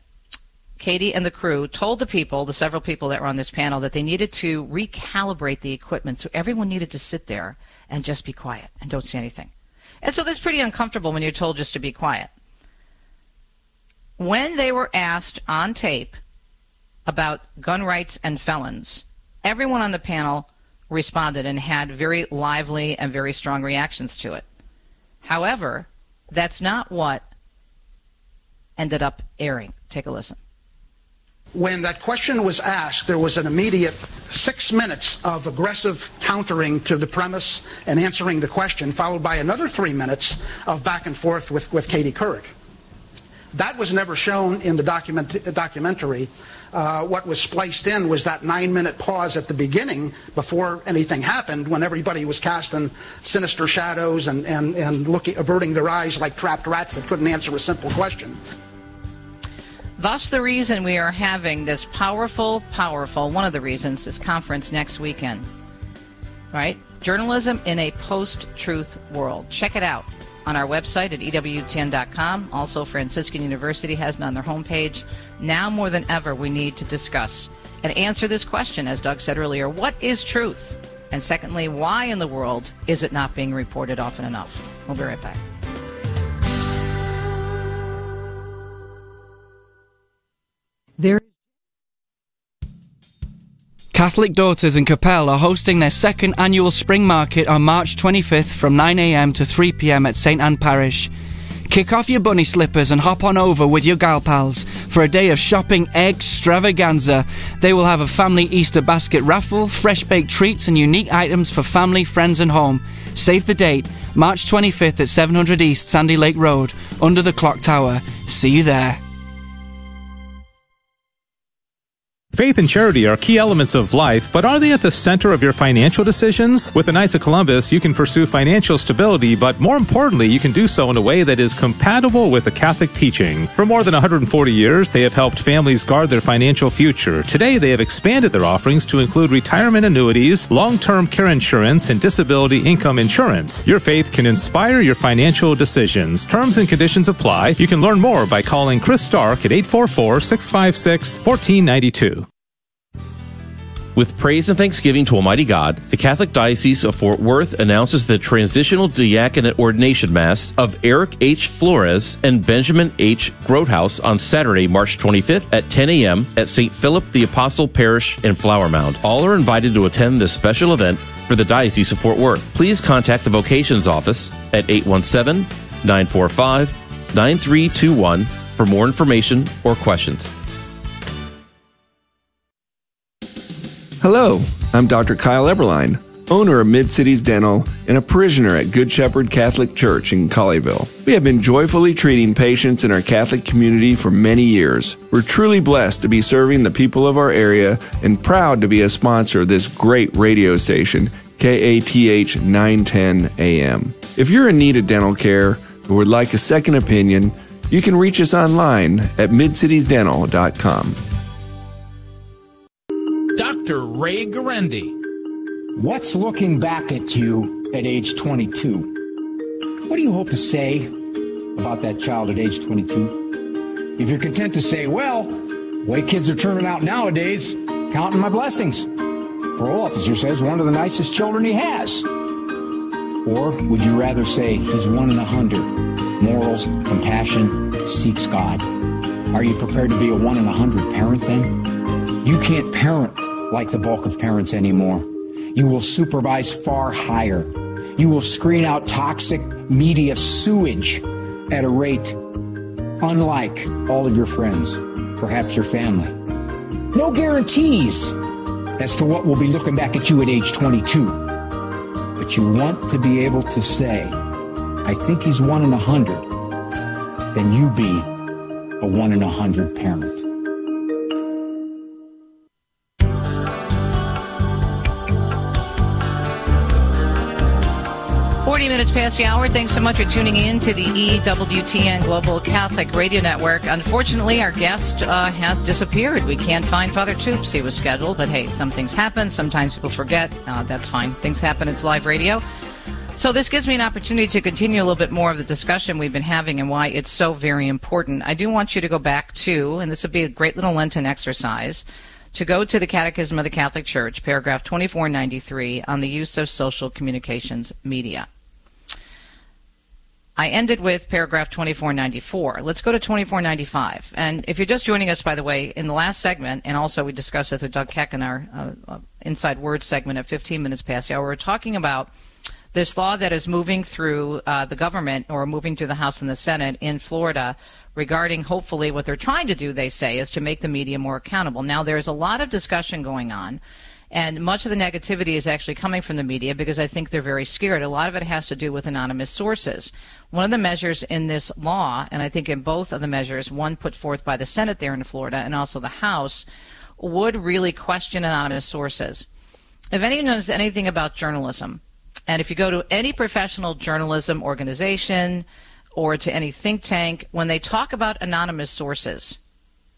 Katie and the crew told the people, the several people that were on this panel, that they needed to recalibrate the equipment. So everyone needed to sit there and just be quiet and don't say anything. And so that's pretty uncomfortable when you're told just to be quiet. When they were asked on tape about gun rights and felons, everyone on the panel responded and had very lively and very strong reactions to it. However, that's not what ended up airing. Take a listen when that question was asked, there was an immediate six minutes of aggressive countering to the premise and answering the question, followed by another three minutes of back and forth with, with Katie Couric. That was never shown in the document, documentary. Uh, what was spliced in was that nine-minute pause at the beginning before anything happened when everybody was casting sinister shadows and, and, and looking, averting their eyes like trapped rats that couldn't answer a simple question. Thus, the reason we are having this powerful, powerful, one of the reasons, this conference next weekend. Right? Journalism in a post truth world. Check it out on our website at EWTN.com. Also, Franciscan University has it on their homepage. Now more than ever, we need to discuss and answer this question, as Doug said earlier what is truth? And secondly, why in the world is it not being reported often enough? We'll be right back. Catholic Daughters in Coppell are hosting their second annual spring market on March 25th from 9am to 3pm at St Anne Parish. Kick off your bunny slippers and hop on over with your gal pals for a day of shopping extravaganza. They will have a family Easter basket raffle, fresh baked treats, and unique items for family, friends, and home. Save the date, March 25th at 700 East Sandy Lake Road, under the clock tower. See you there. Faith and charity are key elements of life, but are they at the center of your financial decisions? With the Knights of Columbus, you can pursue financial stability, but more importantly, you can do so in a way that is compatible with the Catholic teaching. For more than 140 years, they have helped families guard their financial future. Today, they have expanded their offerings to include retirement annuities, long-term care insurance, and disability income insurance. Your faith can inspire your financial decisions. Terms and conditions apply. You can learn more by calling Chris Stark at 844-656-1492. With praise and thanksgiving to Almighty God, the Catholic Diocese of Fort Worth announces the transitional diaconate ordination mass of Eric H. Flores and Benjamin H. Grothaus on Saturday, March 25th at 10 a.m. at St. Philip the Apostle Parish in Flower Mound. All are invited to attend this special event for the Diocese of Fort Worth. Please contact the Vocations Office at 817 945 9321 for more information or questions. Hello, I'm Dr. Kyle Eberline, owner of Mid Cities Dental and a parishioner at Good Shepherd Catholic Church in Colleyville. We have been joyfully treating patients in our Catholic community for many years. We're truly blessed to be serving the people of our area and proud to be a sponsor of this great radio station, KATH 910 AM. If you're in need of dental care or would like a second opinion, you can reach us online at midcitiesdental.com. Dr. Ray Guarendi. What's looking back at you at age 22? What do you hope to say about that child at age 22? If you're content to say, well, the way kids are turning out nowadays, counting my blessings. Parole officer says one of the nicest children he has. Or would you rather say he's one in a hundred? Morals, compassion, seeks God. Are you prepared to be a one in a hundred parent then? You can't parent like the bulk of parents anymore. You will supervise far higher. You will screen out toxic media sewage at a rate unlike all of your friends, perhaps your family. No guarantees as to what will be looking back at you at age 22. But you want to be able to say, I think he's one in a hundred, then you be a one in a hundred parent. Minutes past the hour. Thanks so much for tuning in to the EWTN Global Catholic Radio Network. Unfortunately, our guest uh, has disappeared. We can't find Father Toups. He was scheduled, but hey, some things happen. Sometimes people forget. Uh, that's fine. Things happen. It's live radio. So this gives me an opportunity to continue a little bit more of the discussion we've been having and why it's so very important. I do want you to go back to, and this would be a great little Lenten exercise, to go to the Catechism of the Catholic Church, paragraph 2493, on the use of social communications media. I ended with paragraph 2494. Let's go to 2495. And if you're just joining us, by the way, in the last segment, and also we discussed it with Doug Keck in our uh, uh, Inside Words segment at 15 minutes past the hour, we're talking about this law that is moving through uh, the government or moving through the House and the Senate in Florida regarding hopefully what they're trying to do, they say, is to make the media more accountable. Now, there's a lot of discussion going on and much of the negativity is actually coming from the media because I think they're very scared. A lot of it has to do with anonymous sources. One of the measures in this law, and I think in both of the measures, one put forth by the Senate there in Florida and also the House, would really question anonymous sources. If anyone knows anything about journalism, and if you go to any professional journalism organization or to any think tank, when they talk about anonymous sources,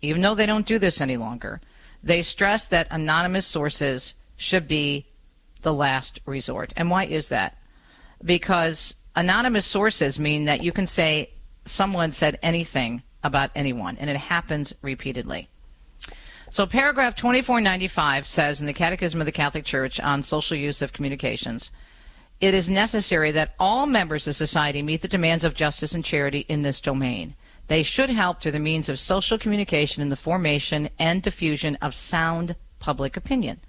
even though they don't do this any longer, they stress that anonymous sources should be the last resort. And why is that? Because anonymous sources mean that you can say someone said anything about anyone, and it happens repeatedly. So, paragraph 2495 says in the Catechism of the Catholic Church on social use of communications it is necessary that all members of society meet the demands of justice and charity in this domain. They should help through the means of social communication in the formation and diffusion of sound public opinion.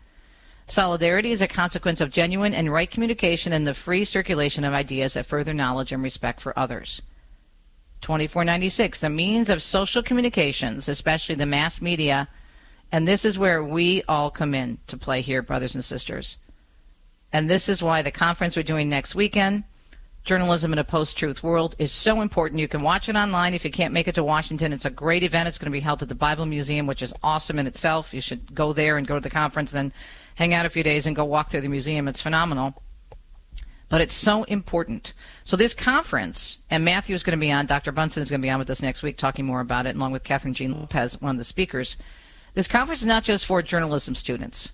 Solidarity is a consequence of genuine and right communication and the free circulation of ideas that further knowledge and respect for others. 2496. The means of social communications, especially the mass media, and this is where we all come in to play here, brothers and sisters. And this is why the conference we're doing next weekend Journalism in a Post Truth World is so important. You can watch it online if you can't make it to Washington. It's a great event. It's going to be held at the Bible Museum, which is awesome in itself. You should go there and go to the conference, then hang out a few days and go walk through the museum. It's phenomenal. But it's so important. So, this conference, and Matthew is going to be on, Dr. Bunson is going to be on with us next week talking more about it, along with Kathryn Jean Lopez, one of the speakers. This conference is not just for journalism students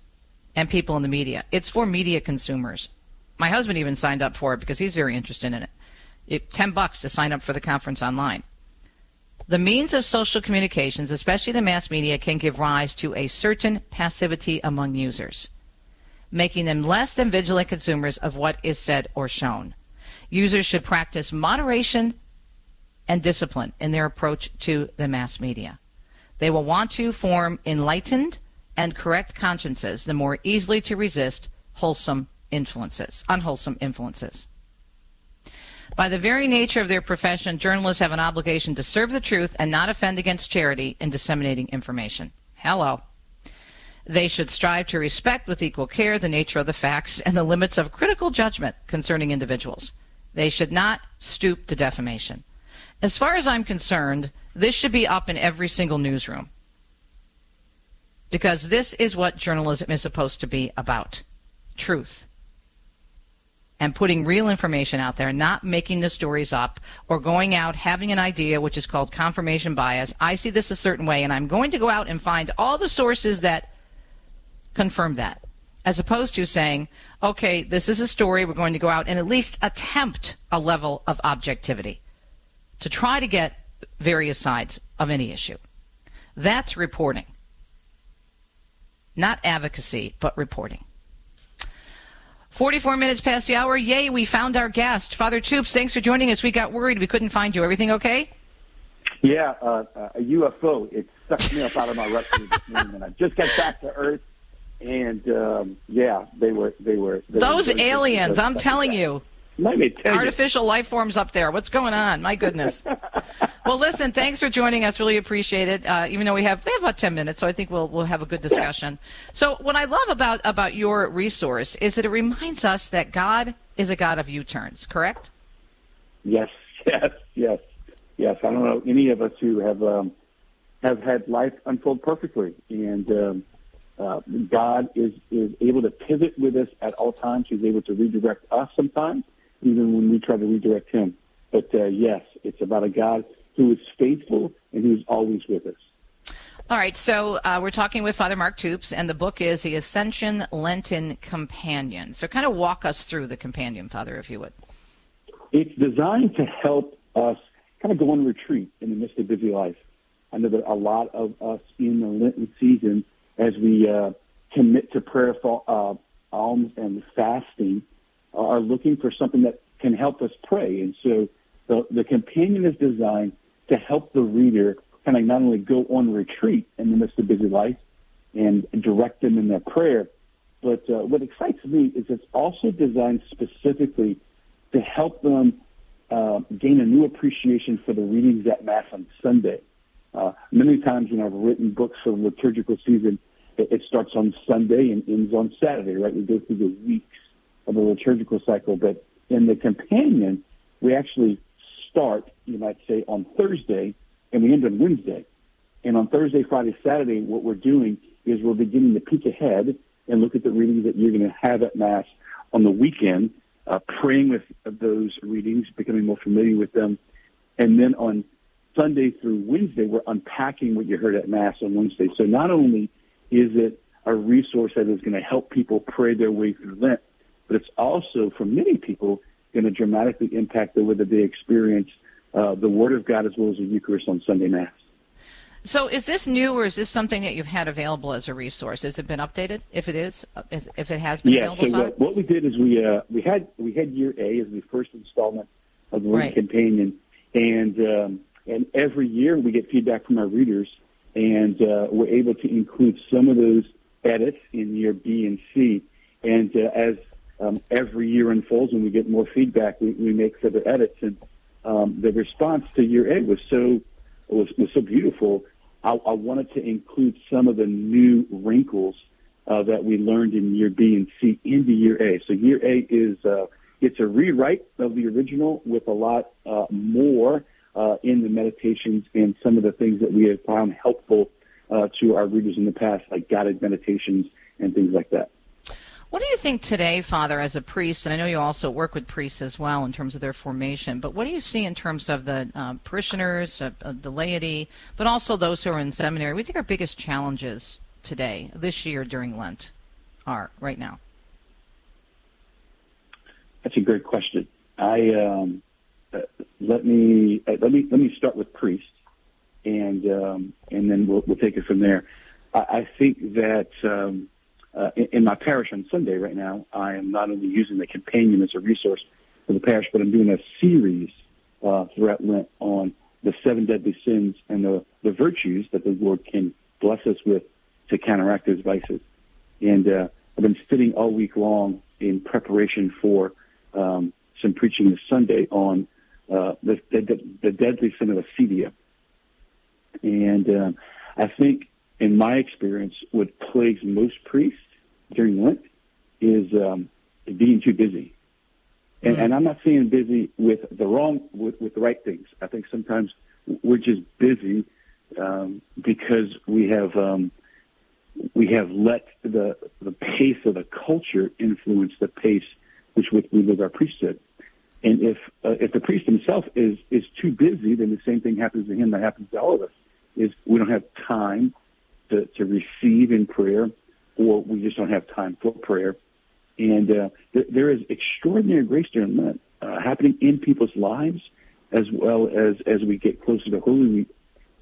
and people in the media, it's for media consumers. My husband even signed up for it because he's very interested in it. it. Ten bucks to sign up for the conference online. The means of social communications, especially the mass media, can give rise to a certain passivity among users, making them less than vigilant consumers of what is said or shown. Users should practice moderation and discipline in their approach to the mass media. They will want to form enlightened and correct consciences the more easily to resist wholesome influences, unwholesome influences. By the very nature of their profession, journalists have an obligation to serve the truth and not offend against charity in disseminating information. Hello. They should strive to respect with equal care the nature of the facts and the limits of critical judgment concerning individuals. They should not stoop to defamation. As far as I'm concerned, this should be up in every single newsroom. Because this is what journalism is supposed to be about truth and putting real information out there, not making the stories up or going out having an idea, which is called confirmation bias. I see this a certain way, and I'm going to go out and find all the sources that confirm that, as opposed to saying, okay, this is a story, we're going to go out and at least attempt a level of objectivity to try to get various sides of any issue. That's reporting. Not advocacy, but reporting. 44 minutes past the hour. Yay, we found our guest. Father Toups, thanks for joining us. We got worried we couldn't find you. Everything okay? Yeah, uh, uh, a UFO. It sucked me up out of my rescue this morning, and I just got back to Earth. and um, yeah, they were they were they Those were aliens. I'm telling you. Let me tell you. Artificial life forms up there. What's going on? My goodness. well, listen. Thanks for joining us. Really appreciate it. Uh, even though we have we have about ten minutes, so I think we'll we'll have a good discussion. So, what I love about about your resource is that it reminds us that God is a God of U-turns. Correct? Yes, yes, yes, yes. I don't know any of us who have um, have had life unfold perfectly, and um, uh, God is is able to pivot with us at all times. He's able to redirect us sometimes, even when we try to redirect Him. But uh, yes, it's about a God who is faithful and who's always with us. All right, so uh, we're talking with Father Mark Toups, and the book is The Ascension Lenten Companion. So, kind of walk us through the companion, Father, if you would. It's designed to help us kind of go on retreat in the midst of busy life. I know that a lot of us in the Lenten season, as we uh, commit to prayer, for, uh, alms, and fasting, are looking for something that can help us pray. And so the, the companion is designed to help the reader kind of not only go on retreat in the midst of busy life and direct them in their prayer, but uh, what excites me is it's also designed specifically to help them uh, gain a new appreciation for the readings at Mass on Sunday. Uh, many times when I've written books for liturgical season, it, it starts on Sunday and ends on Saturday, right? We go through the weeks of the liturgical cycle, but in the companion, we actually start, you might say, on Thursday and we end on Wednesday. And on Thursday, Friday, Saturday, what we're doing is we're beginning to peek ahead and look at the readings that you're going to have at Mass on the weekend, uh, praying with those readings, becoming more familiar with them. And then on Sunday through Wednesday, we're unpacking what you heard at Mass on Wednesday. So not only is it a resource that is going to help people pray their way through Lent, but it's also, for many people, going to dramatically impact the way that they experience uh, the Word of God as well as the Eucharist on Sunday Mass. So, is this new, or is this something that you've had available as a resource? Has it been updated? If it is, uh, is, if it has been yeah, available, so what, what we did is we uh, we had we had Year A as the first installment of the Right. Companion, and um, and every year we get feedback from our readers, and uh, we're able to include some of those edits in Year B and C, and uh, as um, every year unfolds and we get more feedback, we, we make further edits, and um, the response to Year A was so was, was so beautiful. I, I wanted to include some of the new wrinkles uh, that we learned in Year B and C into Year A. So Year A is uh, it's a rewrite of the original with a lot uh, more uh, in the meditations and some of the things that we have found helpful uh, to our readers in the past, like guided meditations and things like that. What do you think today, Father, as a priest? And I know you also work with priests as well in terms of their formation. But what do you see in terms of the uh, parishioners, uh, uh, the laity, but also those who are in seminary? We think our biggest challenges today, this year during Lent, are right now. That's a great question. I um, uh, let me uh, let me let me start with priests, and um, and then we'll we'll take it from there. I, I think that um, uh, in, in my parish on Sunday right now, I am not only using the companion as a resource for the parish, but I'm doing a series uh, throughout Lent on the seven deadly sins and the, the virtues that the Lord can bless us with to counteract those vices. And uh, I've been sitting all week long in preparation for um, some preaching this Sunday on uh, the, the, the deadly sin of acedia. And um, I think, in my experience, what plagues most priests during Lent is um, being too busy. And, and I'm not saying busy with the wrong, with, with the right things. I think sometimes we're just busy um, because we have um, we have let the the pace of the culture influence the pace which which we live our priesthood. And if uh, if the priest himself is is too busy, then the same thing happens to him that happens to all of us. Is we don't have time to to receive in prayer, or we just don't have time for prayer. And uh, th- there is extraordinary grace during Lent uh, happening in people's lives, as well as as we get closer to Holy Week.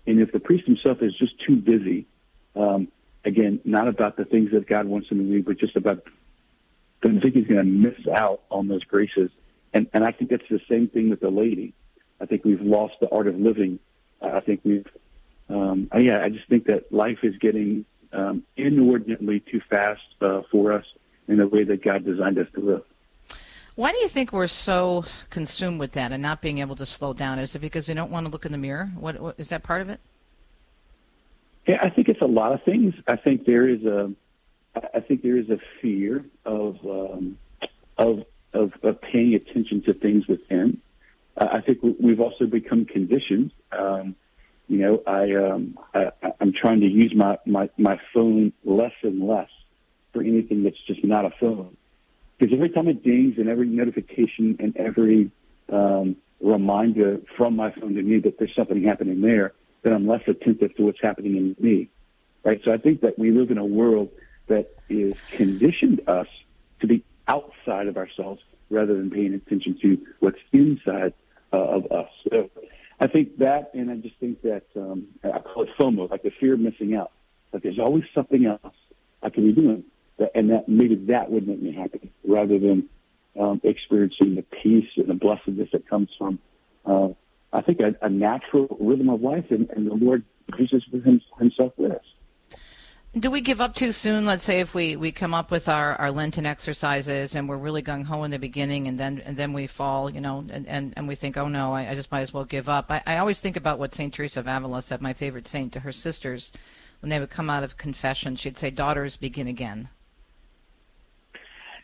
And if the priest himself is just too busy, um, again, not about the things that God wants him to do, but just about, I think he's going to miss out on those graces. And and I think that's the same thing with the lady. I think we've lost the art of living. I think we've, um, yeah, I just think that life is getting um, inordinately too fast uh, for us in the way that God designed us to live. Why do you think we're so consumed with that and not being able to slow down? Is it because we don't want to look in the mirror? What, what is that part of it? Yeah, I think it's a lot of things. I think there is a, I think there is a fear of um, of, of of paying attention to things within. Uh, I think we've also become conditioned. Um, you know, I, um, I I'm trying to use my, my my phone less and less for anything that's just not a phone. Because every time it dings and every notification and every um, reminder from my phone to me that there's something happening there, then I'm less attentive to what's happening in me. Right. So I think that we live in a world that is conditioned us to be outside of ourselves rather than paying attention to what's inside uh, of us. So I think that, and I just think that um, I call it FOMO, like the fear of missing out. Like there's always something else I can be doing and that maybe that would make me happy rather than um, experiencing the peace and the blessedness that comes from, uh, I think, a, a natural rhythm of life, and, and the Lord him, Himself with us. Do we give up too soon? Let's say if we, we come up with our, our Lenten exercises and we're really gung ho in the beginning, and then and then we fall, you know, and, and, and we think, oh no, I, I just might as well give up. I, I always think about what Saint Teresa of Avila said, my favorite saint, to her sisters when they would come out of confession. She'd say, "Daughters, begin again."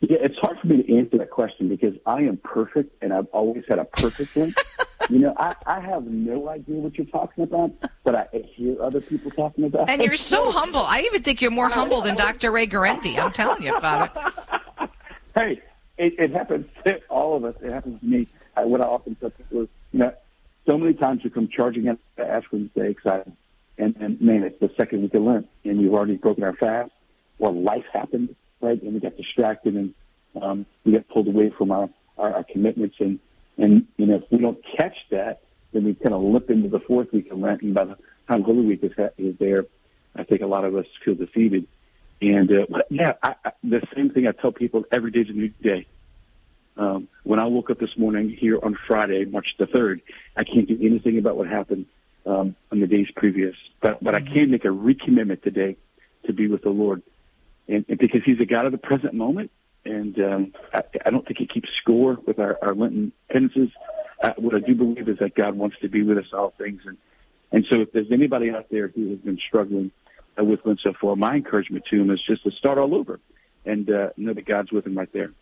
Yeah, it's hard for me to answer that question because I am perfect and I've always had a perfect one. you know, I, I have no idea what you're talking about, but I hear other people talking about And you're so humble. I even think you're more humble than Dr. Ray Guarendi. I'm telling you about it. hey, it, it happens to all of us. It happens to me. I, what I often tell people is, you know, so many times you come charging at the Ash Wednesday excited, and, and man, it's the second week of Lent, and we've already broken our fast, or life happened, right? And we got distracted and um, we got pulled away from our, our, our commitments. And, and, you know, if we don't catch that, then we kind of limp into the fourth week of Lent. And by the time Holy Week is, is there, I think a lot of us feel defeated. And, uh, yeah, I, I, the same thing I tell people every day is a new day. Um, when I woke up this morning here on Friday, March the 3rd, I can't do anything about what happened um, on the days previous, but, but I can make a recommitment today to be with the Lord and, and because he's a God of the present moment, and um, I, I don't think he keeps score with our, our Lenten penances. Uh, what I do believe is that God wants to be with us all things, and and so if there's anybody out there who has been struggling uh, with Lent so far, my encouragement to him is just to start all over, and uh, know that God's with him right there.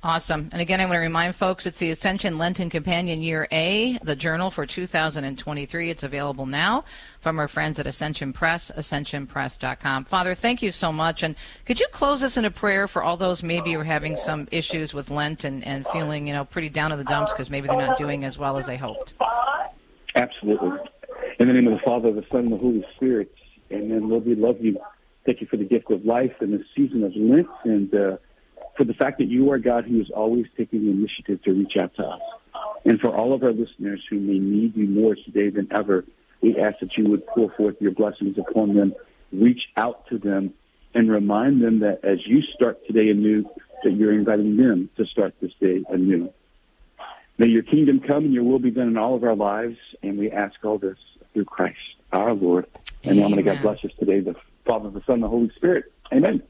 Awesome. And again, I want to remind folks it's the Ascension Lenten Companion Year A, the journal for 2023. It's available now from our friends at Ascension Press, ascensionpress.com. Father, thank you so much. And could you close us in a prayer for all those maybe who are having some issues with Lent and, and feeling, you know, pretty down in the dumps because maybe they're not doing as well as they hoped? Absolutely. In the name of the Father, the Son, and the Holy Spirit. Amen. Lord, we love you. Thank you for the gift of life and the season of Lent and, uh, for the fact that you are God who is always taking the initiative to reach out to us. And for all of our listeners who may need you more today than ever, we ask that you would pour forth your blessings upon them, reach out to them, and remind them that as you start today anew, that you're inviting them to start this day anew. May your kingdom come and your will be done in all of our lives, and we ask all this through Christ, our Lord. And now, may God bless us today, the Father, the Son, and the Holy Spirit. Amen.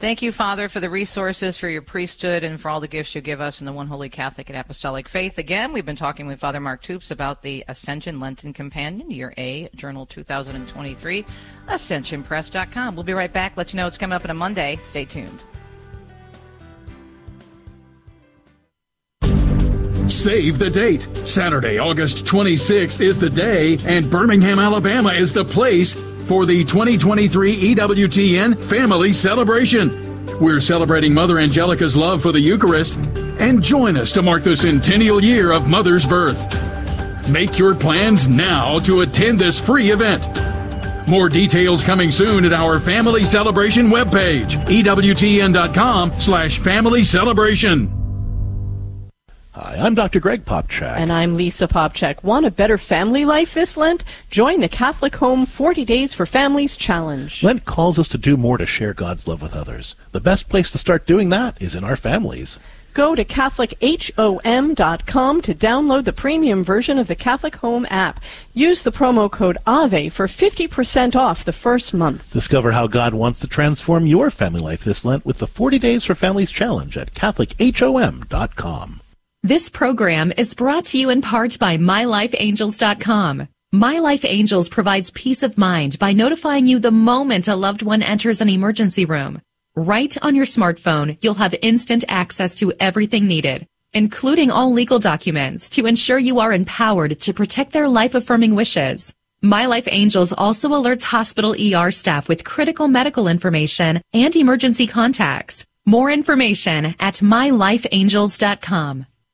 Thank you, Father, for the resources, for your priesthood, and for all the gifts you give us in the one holy Catholic and Apostolic faith. Again, we've been talking with Father Mark Toups about the Ascension Lenten Companion, Year A, Journal 2023, ascensionpress.com. We'll be right back. Let you know it's coming up on a Monday. Stay tuned. Save the date. Saturday, August 26th is the day, and Birmingham, Alabama is the place for the 2023 EWTN Family Celebration. We're celebrating Mother Angelica's love for the Eucharist, and join us to mark the centennial year of Mother's birth. Make your plans now to attend this free event. More details coming soon at our Family Celebration webpage, EWTN.com slash family celebration. Hi, I'm Dr. Greg Popcak. And I'm Lisa Popcak. Want a better family life this Lent? Join the Catholic Home 40 Days for Families Challenge. Lent calls us to do more to share God's love with others. The best place to start doing that is in our families. Go to CatholicHOM.com to download the premium version of the Catholic Home app. Use the promo code AVE for 50% off the first month. Discover how God wants to transform your family life this Lent with the 40 Days for Families Challenge at CatholicHOM.com. This program is brought to you in part by MyLifeAngels.com. My Life Angels provides peace of mind by notifying you the moment a loved one enters an emergency room. Right on your smartphone, you'll have instant access to everything needed, including all legal documents to ensure you are empowered to protect their life affirming wishes. My Life Angels also alerts hospital ER staff with critical medical information and emergency contacts. More information at mylifeangels.com.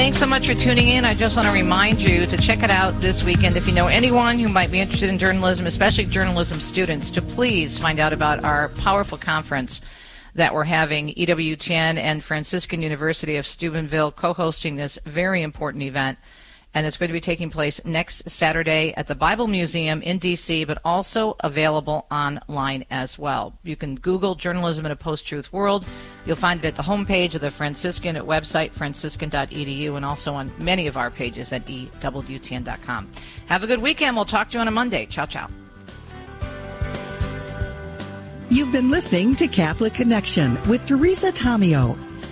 Thanks so much for tuning in. I just want to remind you to check it out this weekend. If you know anyone who might be interested in journalism, especially journalism students, to please find out about our powerful conference that we're having. EWTN and Franciscan University of Steubenville co hosting this very important event and it's going to be taking place next Saturday at the Bible Museum in D.C., but also available online as well. You can Google Journalism in a Post Truth World. You'll find it at the homepage of the Franciscan website, franciscan.edu, and also on many of our pages at EWTN.com. Have a good weekend. We'll talk to you on a Monday. Ciao, ciao. You've been listening to Catholic Connection with Teresa Tomeo.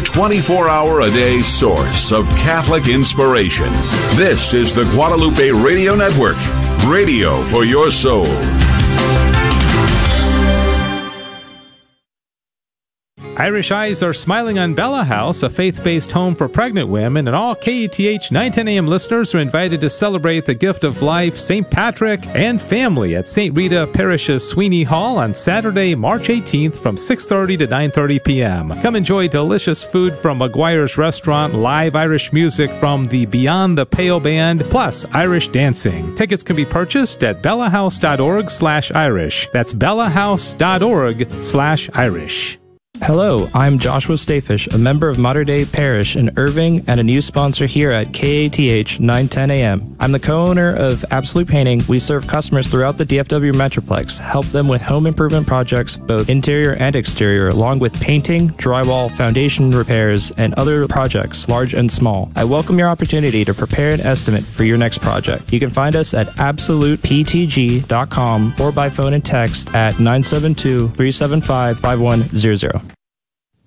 Your 24 hour a day source of Catholic inspiration. This is the Guadalupe Radio Network, radio for your soul. Irish Eyes are smiling on Bella House, a faith based home for pregnant women, and all KATH 910 AM listeners are invited to celebrate the gift of life, St. Patrick, and family at St. Rita Parish's Sweeney Hall on Saturday, March 18th from 6.30 to 9.30 p.m. Come enjoy delicious food from McGuire's Restaurant, live Irish music from the Beyond the Pale Band, plus Irish dancing. Tickets can be purchased at bellahouse.org slash Irish. That's bellahouse.org slash Irish. Hello, I'm Joshua Stayfish, a member of Modern Day Parish in Irving and a new sponsor here at KATH 910 AM. I'm the co-owner of Absolute Painting. We serve customers throughout the DFW Metroplex, help them with home improvement projects, both interior and exterior, along with painting, drywall, foundation repairs, and other projects, large and small. I welcome your opportunity to prepare an estimate for your next project. You can find us at absoluteptg.com or by phone and text at 972-375-5100.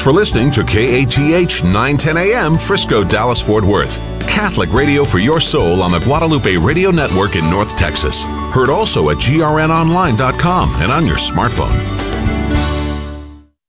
Thanks for listening to KATH 910 AM Frisco, Dallas, Fort Worth. Catholic radio for your soul on the Guadalupe Radio Network in North Texas. Heard also at grnonline.com and on your smartphone.